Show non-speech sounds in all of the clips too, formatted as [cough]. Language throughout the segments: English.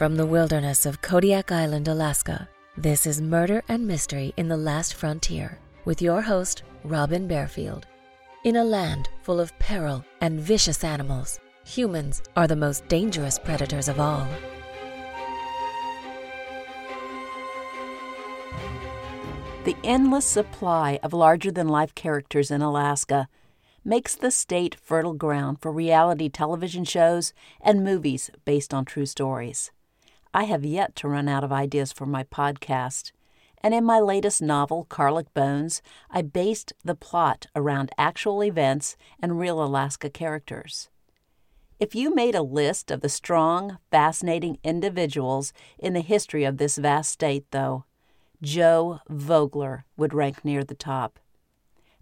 From the wilderness of Kodiak Island, Alaska, this is Murder and Mystery in the Last Frontier with your host, Robin Barefield. In a land full of peril and vicious animals, humans are the most dangerous predators of all. The endless supply of larger than life characters in Alaska makes the state fertile ground for reality television shows and movies based on true stories. I have yet to run out of ideas for my podcast, and in my latest novel, Karluk Bones, I based the plot around actual events and real Alaska characters. If you made a list of the strong, fascinating individuals in the history of this vast state, though, Joe Vogler would rank near the top.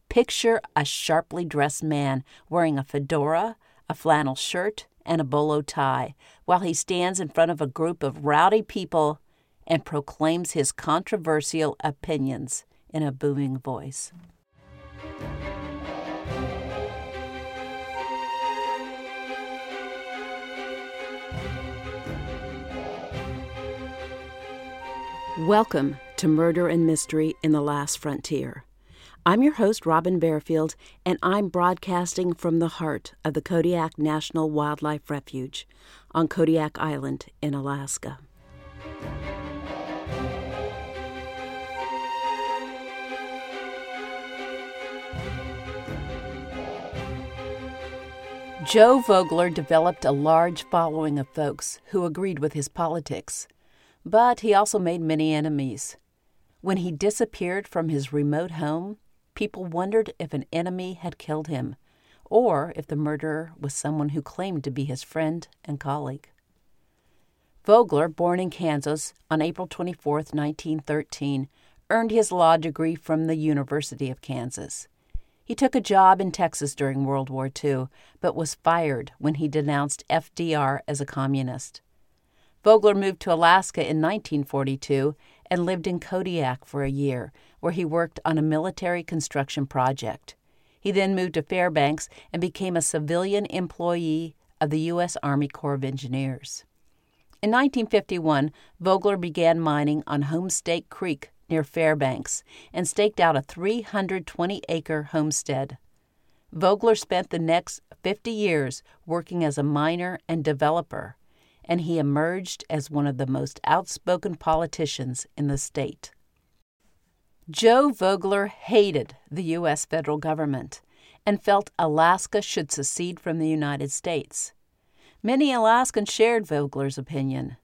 Picture a sharply dressed man wearing a fedora, a flannel shirt, and a bolo tie while he stands in front of a group of rowdy people and proclaims his controversial opinions in a booming voice. Welcome to Murder and Mystery in the Last Frontier. I'm your host, Robin Barefield, and I'm broadcasting from the heart of the Kodiak National Wildlife Refuge on Kodiak Island in Alaska. Joe Vogler developed a large following of folks who agreed with his politics, but he also made many enemies. When he disappeared from his remote home, people wondered if an enemy had killed him, or if the murderer was someone who claimed to be his friend and colleague. Vogler, born in Kansas on April 24, 1913, earned his law degree from the University of Kansas. He took a job in Texas during World War II, but was fired when he denounced FDR as a communist. Vogler moved to Alaska in 1942 and lived in Kodiak for a year, where he worked on a military construction project. He then moved to Fairbanks and became a civilian employee of the U.S. Army Corps of Engineers. In 1951, Vogler began mining on Homestake Creek near Fairbanks and staked out a 320 acre homestead. Vogler spent the next 50 years working as a miner and developer and he emerged as one of the most outspoken politicians in the state. Joe Vogler hated the U.S. federal government and felt Alaska should secede from the United States. Many Alaskans shared Vogler's opinion.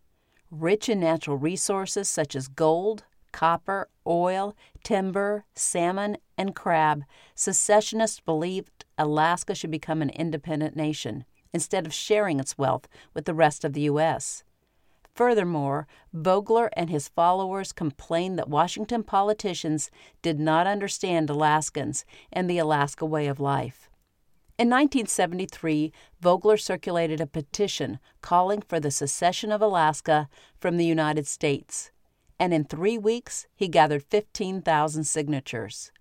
Rich in natural resources such as gold, copper, oil, timber, salmon, and crab, secessionists believed Alaska should become an independent nation instead of sharing its wealth with the rest of the U.S. Furthermore, Vogler and his followers complained that Washington politicians did not understand Alaskans and the Alaska way of life. In 1973, Vogler circulated a petition calling for the secession of Alaska from the United States, and in three weeks he gathered 15,000 signatures.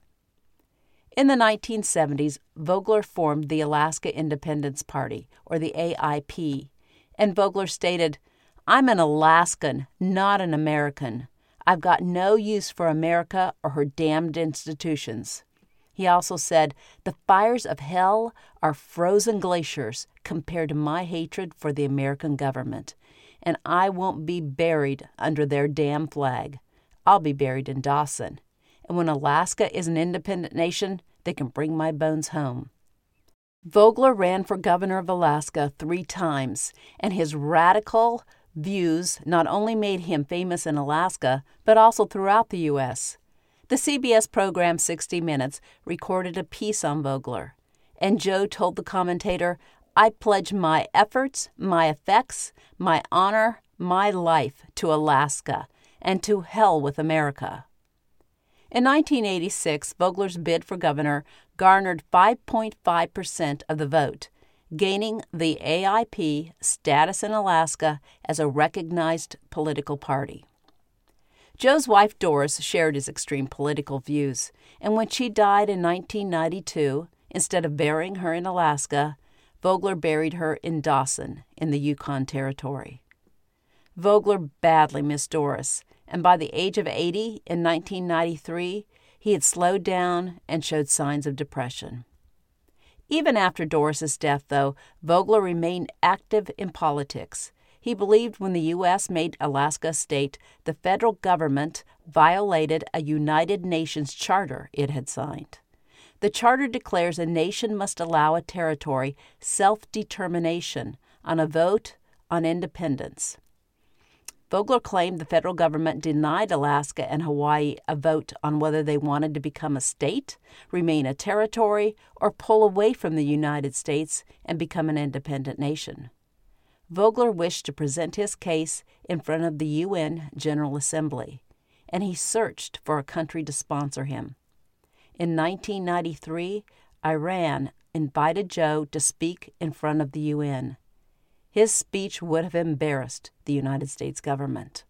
In the 1970s, Vogler formed the Alaska Independence Party, or the AIP, and Vogler stated, I'm an Alaskan, not an American. I've got no use for America or her damned institutions. He also said, The fires of hell are frozen glaciers compared to my hatred for the American government, and I won't be buried under their damn flag. I'll be buried in Dawson and when Alaska is an independent nation, they can bring my bones home. Vogler ran for governor of Alaska three times, and his radical views not only made him famous in Alaska, but also throughout the U.S. The CBS program 60 Minutes recorded a piece on Vogler, and Joe told the commentator, I pledge my efforts, my effects, my honor, my life to Alaska, and to hell with America. In 1986, Vogler's bid for governor garnered 5.5% of the vote, gaining the AIP status in Alaska as a recognized political party. Joe's wife Doris shared his extreme political views, and when she died in 1992, instead of burying her in Alaska, Vogler buried her in Dawson in the Yukon Territory. Vogler badly missed Doris, and by the age of 80 in 1993, he had slowed down and showed signs of depression. Even after Doris's death, though, Vogler remained active in politics. He believed when the U.S. made Alaska a state, the federal government violated a United Nations charter it had signed. The charter declares a nation must allow a territory self determination on a vote on independence. Vogler claimed the federal government denied Alaska and Hawaii a vote on whether they wanted to become a state, remain a territory, or pull away from the United States and become an independent nation. Vogler wished to present his case in front of the UN General Assembly, and he searched for a country to sponsor him. In 1993, Iran invited Joe to speak in front of the UN. His speech would have embarrassed the United States government.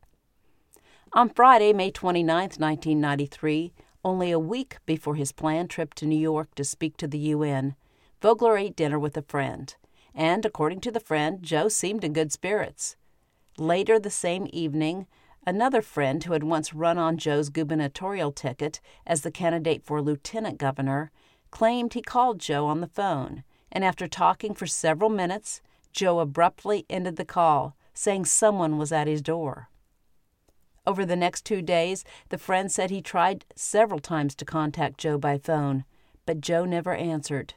On Friday, May 29, 1993, only a week before his planned trip to New York to speak to the UN, Vogler ate dinner with a friend, and according to the friend, Joe seemed in good spirits. Later the same evening, another friend who had once run on Joe's gubernatorial ticket as the candidate for lieutenant governor claimed he called Joe on the phone, and after talking for several minutes, Joe abruptly ended the call, saying someone was at his door. Over the next two days, the friend said he tried several times to contact Joe by phone, but Joe never answered.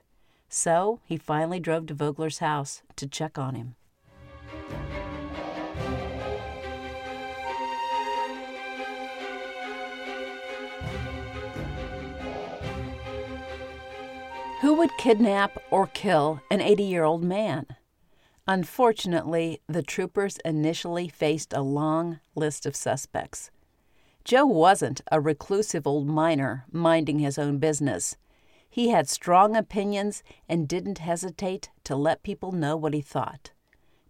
So he finally drove to Vogler's house to check on him. Who would kidnap or kill an 80 year old man? Unfortunately, the troopers initially faced a long list of suspects. Joe wasn't a reclusive old miner minding his own business. He had strong opinions and didn't hesitate to let people know what he thought.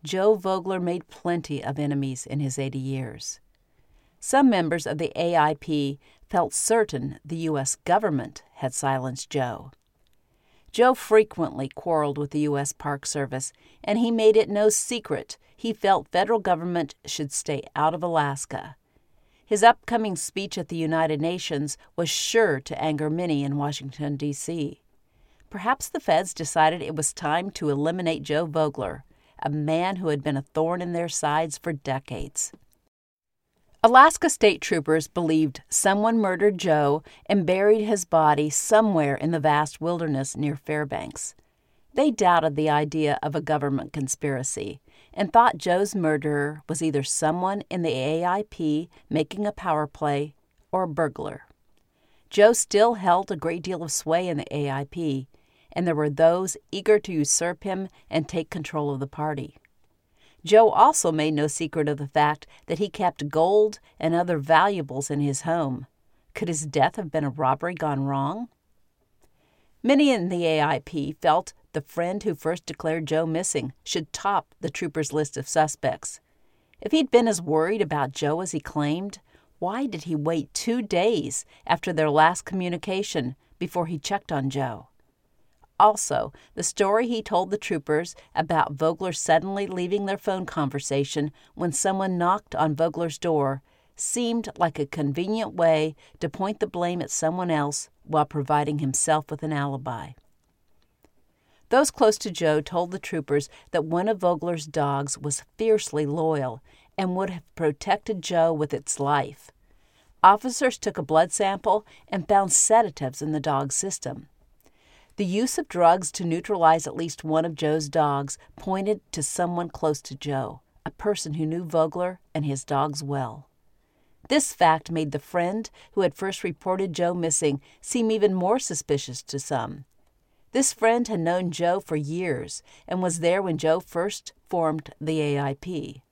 Joe Vogler made plenty of enemies in his 80 years. Some members of the AIP felt certain the U.S. government had silenced Joe. Joe frequently quarreled with the U.S. Park Service, and he made it no secret he felt federal government should stay out of Alaska. His upcoming speech at the United Nations was sure to anger many in Washington, D.C. Perhaps the feds decided it was time to eliminate Joe Vogler, a man who had been a thorn in their sides for decades. Alaska state troopers believed someone murdered Joe and buried his body somewhere in the vast wilderness near Fairbanks. They doubted the idea of a government conspiracy and thought Joe's murderer was either someone in the AIP making a power play or a burglar. Joe still held a great deal of sway in the AIP, and there were those eager to usurp him and take control of the party. Joe also made no secret of the fact that he kept gold and other valuables in his home. Could his death have been a robbery gone wrong? Many in the AIP felt the friend who first declared Joe missing should top the troopers' list of suspects. If he'd been as worried about Joe as he claimed, why did he wait two days after their last communication before he checked on Joe? Also, the story he told the troopers about Vogler suddenly leaving their phone conversation when someone knocked on Vogler's door seemed like a convenient way to point the blame at someone else while providing himself with an alibi. Those close to Joe told the troopers that one of Vogler's dogs was fiercely loyal and would have protected Joe with its life. Officers took a blood sample and found sedatives in the dog's system. The use of drugs to neutralize at least one of Joe's dogs pointed to someone close to Joe, a person who knew Vogler and his dogs well. This fact made the friend who had first reported Joe missing seem even more suspicious to some. This friend had known Joe for years and was there when Joe first formed the AIP.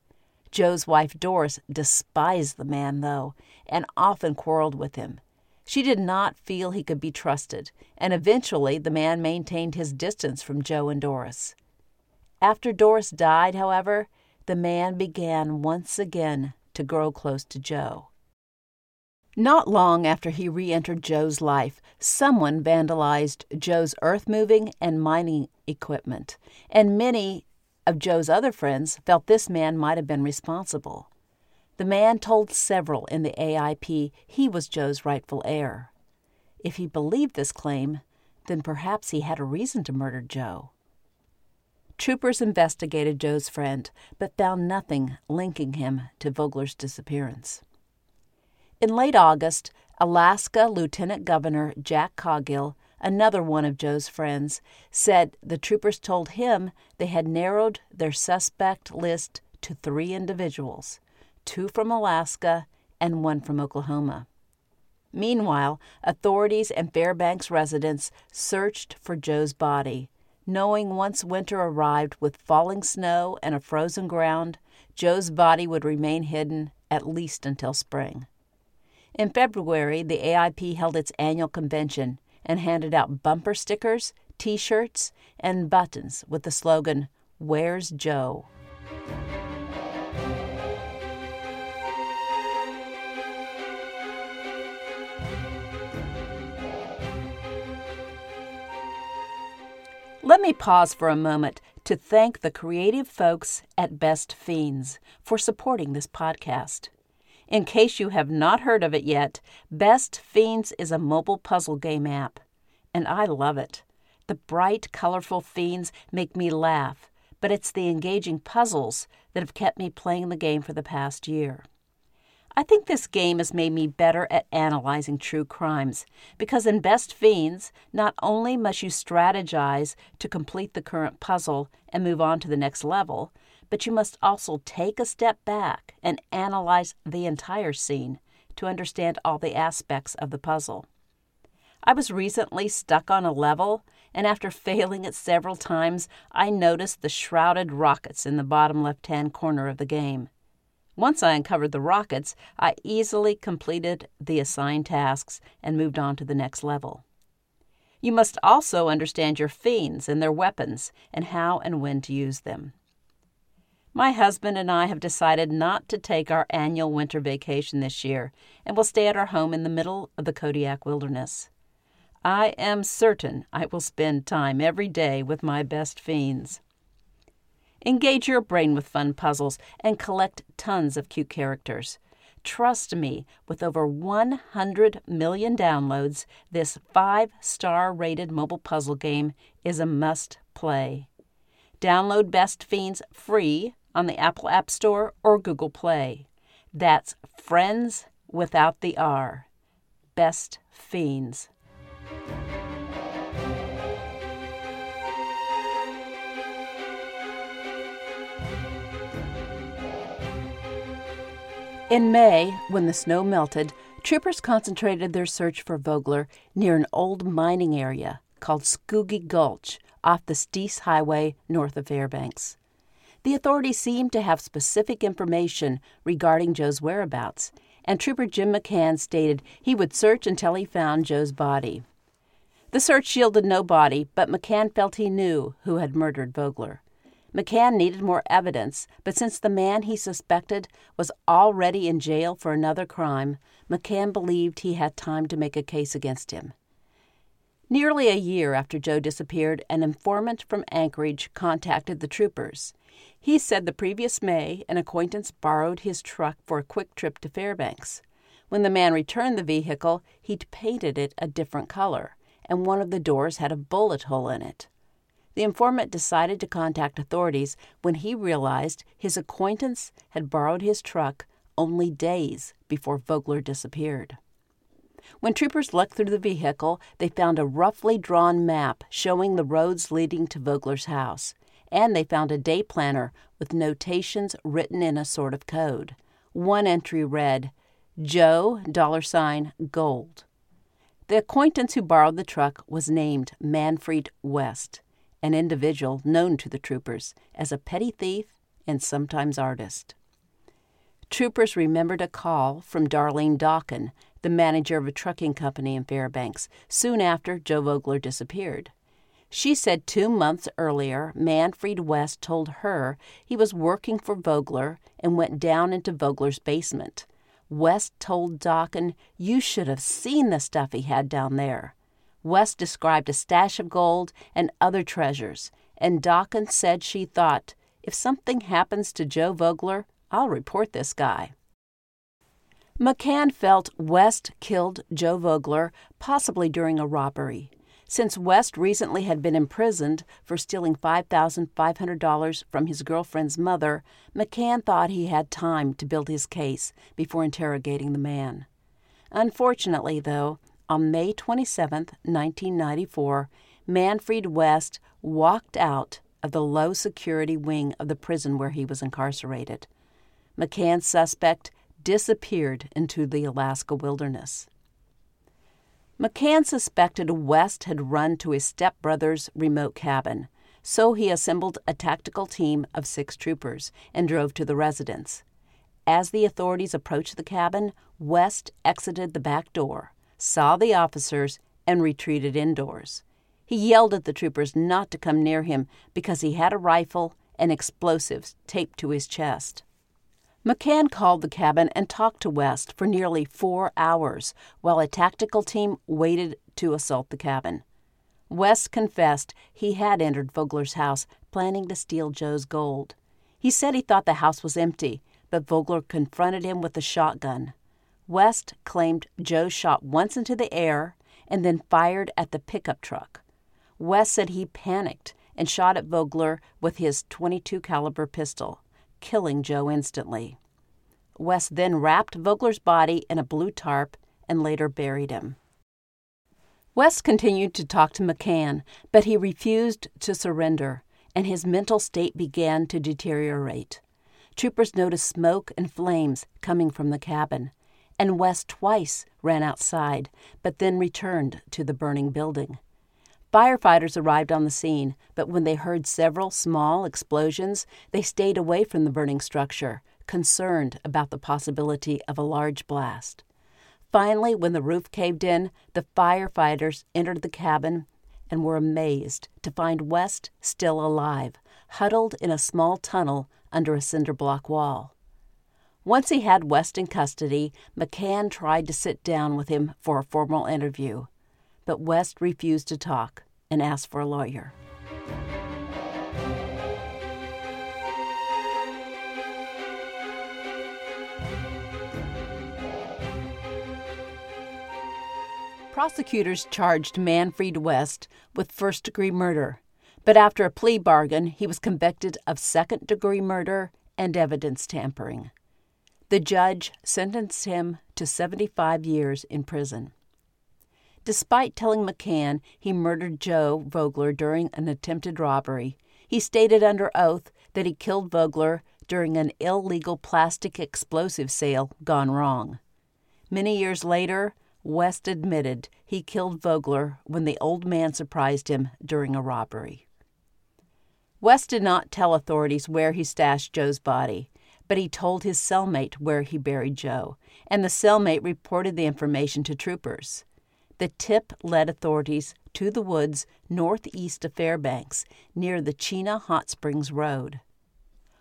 Joe's wife Doris despised the man, though, and often quarreled with him. She did not feel he could be trusted, and eventually the man maintained his distance from Joe and Doris. After Doris died, however, the man began once again to grow close to Joe. Not long after he re entered Joe's life, someone vandalized Joe's earth moving and mining equipment, and many of Joe's other friends felt this man might have been responsible. The man told several in the AIP he was Joe's rightful heir. If he believed this claim, then perhaps he had a reason to murder Joe. Troopers investigated Joe's friend, but found nothing linking him to Vogler's disappearance. In late August, Alaska Lieutenant Governor Jack Coghill, another one of Joe's friends, said the troopers told him they had narrowed their suspect list to three individuals two from Alaska and one from Oklahoma. Meanwhile, authorities and Fairbanks residents searched for Joe's body, knowing once winter arrived with falling snow and a frozen ground, Joe's body would remain hidden at least until spring. In February, the AIP held its annual convention and handed out bumper stickers, t shirts, and buttons with the slogan, Where's Joe? Let me pause for a moment to thank the creative folks at Best Fiends for supporting this podcast. In case you have not heard of it yet, Best Fiends is a mobile puzzle game app, and I love it. The bright, colorful fiends make me laugh, but it's the engaging puzzles that have kept me playing the game for the past year. I think this game has made me better at analyzing true crimes because in Best Fiends, not only must you strategize to complete the current puzzle and move on to the next level, but you must also take a step back and analyze the entire scene to understand all the aspects of the puzzle. I was recently stuck on a level, and after [laughs] failing it several times, I noticed the shrouded rockets in the bottom left hand corner of the game. Once I uncovered the rockets, I easily completed the assigned tasks and moved on to the next level. You must also understand your fiends and their weapons and how and when to use them. My husband and I have decided not to take our annual winter vacation this year and will stay at our home in the middle of the Kodiak wilderness. I am certain I will spend time every day with my best fiends. Engage your brain with fun puzzles and collect tons of cute characters. Trust me, with over 100 million downloads, this five star rated mobile puzzle game is a must play. Download Best Fiends free on the Apple App Store or Google Play. That's Friends without the R. Best Fiends. In May, when the snow melted, troopers concentrated their search for Vogler near an old mining area called Skoogie Gulch off the Steese Highway north of Fairbanks. The authorities seemed to have specific information regarding Joe's whereabouts, and Trooper Jim McCann stated he would search until he found Joe's body. The search yielded no body, but McCann felt he knew who had murdered Vogler. McCann needed more evidence, but since the man he suspected was already in jail for another crime, McCann believed he had time to make a case against him. Nearly a year after Joe disappeared, an informant from Anchorage contacted the troopers. He said the previous May, an acquaintance borrowed his truck for a quick trip to Fairbanks. When the man returned the vehicle, he'd painted it a different color, and one of the doors had a bullet hole in it. The informant decided to contact authorities when he realized his acquaintance had borrowed his truck only days before Vogler disappeared. When troopers looked through the vehicle, they found a roughly drawn map showing the roads leading to Vogler's house, and they found a day planner with notations written in a sort of code. One entry read, Joe dollar sign gold. The acquaintance who borrowed the truck was named Manfred West an individual known to the troopers as a petty thief and sometimes artist. Troopers remembered a call from Darlene Dawkin, the manager of a trucking company in Fairbanks, soon after Joe Vogler disappeared. She said two months earlier, Manfred West told her he was working for Vogler and went down into Vogler's basement. West told Dawkin, You should have seen the stuff he had down there. West described a stash of gold and other treasures, and Dawkins said she thought, if something happens to Joe Vogler, I'll report this guy. McCann felt West killed Joe Vogler, possibly during a robbery. Since West recently had been imprisoned for stealing $5,500 from his girlfriend's mother, McCann thought he had time to build his case before interrogating the man. Unfortunately, though, on May 27, 1994, Manfred West walked out of the low security wing of the prison where he was incarcerated. McCann's suspect disappeared into the Alaska wilderness. McCann suspected West had run to his stepbrother's remote cabin, so he assembled a tactical team of six troopers and drove to the residence. As the authorities approached the cabin, West exited the back door, saw the officers, and retreated indoors. He yelled at the troopers not to come near him because he had a rifle and explosives taped to his chest. McCann called the cabin and talked to West for nearly four hours while a tactical team waited to assault the cabin. West confessed he had entered Vogler's house planning to steal Joe's gold. He said he thought the house was empty, but Vogler confronted him with a shotgun. West claimed Joe shot once into the air and then fired at the pickup truck. West said he panicked and shot at Vogler with his 22 caliber pistol killing Joe instantly. West then wrapped Vogler's body in a blue tarp and later buried him. West continued to talk to McCann, but he refused to surrender, and his mental state began to deteriorate. Troopers noticed smoke and flames coming from the cabin, and West twice ran outside, but then returned to the burning building. Firefighters arrived on the scene, but when they heard several small explosions, they stayed away from the burning structure, concerned about the possibility of a large blast. Finally, when the roof caved in, the firefighters entered the cabin and were amazed to find West still alive, huddled in a small tunnel under a cinder block wall. Once he had West in custody, McCann tried to sit down with him for a formal interview but West refused to talk and asked for a lawyer. Prosecutors charged Manfred West with first degree murder, but after a plea bargain, he was convicted of second degree murder and evidence tampering. The judge sentenced him to 75 years in prison. Despite telling McCann he murdered Joe Vogler during an attempted robbery, he stated under oath that he killed Vogler during an illegal plastic explosive sale gone wrong. Many years later, West admitted he killed Vogler when the old man surprised him during a robbery. West did not tell authorities where he stashed Joe's body, but he told his cellmate where he buried Joe, and the cellmate reported the information to troopers. The tip led authorities to the woods northeast of Fairbanks, near the Chena Hot Springs Road.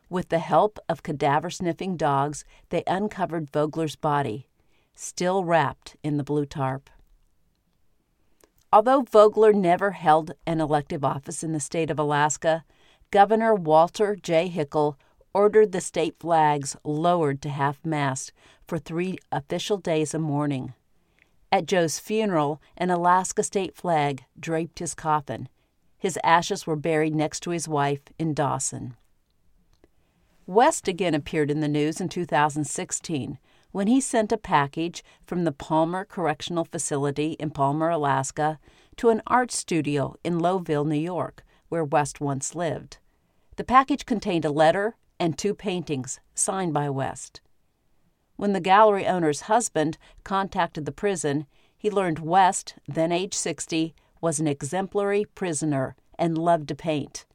With the help of cadaver sniffing dogs, they uncovered Vogler's body, still wrapped in the blue tarp. Although Vogler never held an elective office in the state of Alaska, Governor Walter J. Hickel ordered the state flags lowered to half mast for three official days of mourning. At Joe's funeral, an Alaska state flag draped his coffin. His ashes were buried next to his wife in Dawson. West again appeared in the news in 2016 when he sent a package from the Palmer Correctional Facility in Palmer, Alaska, to an art studio in Lowville, New York, where West once lived. The package contained a letter and two paintings signed by West. When the gallery owner's husband contacted the prison, he learned West, then age 60, was an exemplary prisoner and loved to paint.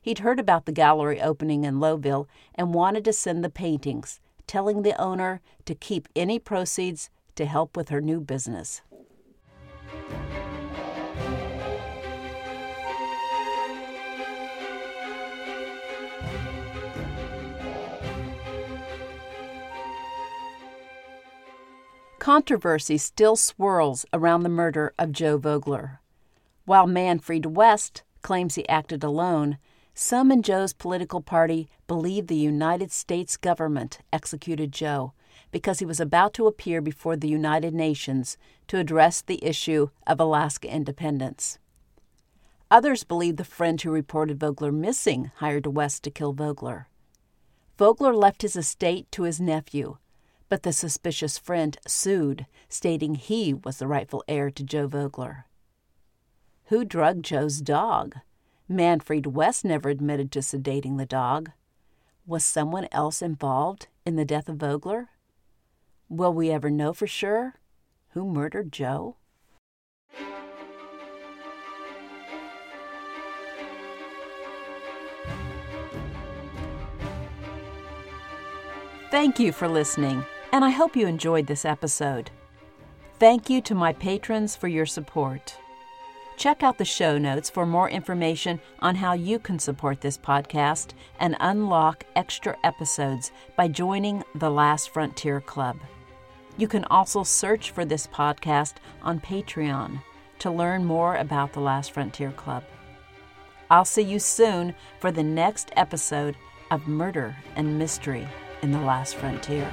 He'd heard about the gallery opening in Lowville and wanted to send the paintings, telling the owner to keep any proceeds to help with her new business. Controversy still swirls around the murder of Joe Vogler. While Manfred West claims he acted alone, some in Joe's political party believe the United States government executed Joe, because he was about to appear before the United Nations to address the issue of Alaska independence. Others believe the friend who reported Vogler missing hired West to kill Vogler. Vogler left his estate to his nephew, but the suspicious friend sued, stating he was the rightful heir to Joe Vogler. Who drugged Joe's dog? Manfred West never admitted to sedating the dog. Was someone else involved in the death of Vogler? Will we ever know for sure who murdered Joe? Thank you for listening, and I hope you enjoyed this episode. Thank you to my patrons for your support. Check out the show notes for more information on how you can support this podcast and unlock extra episodes by joining the Last Frontier Club. You can also search for this podcast on Patreon to learn more about the Last Frontier Club. I'll see you soon for the next episode of Murder and Mystery in the Last Frontier.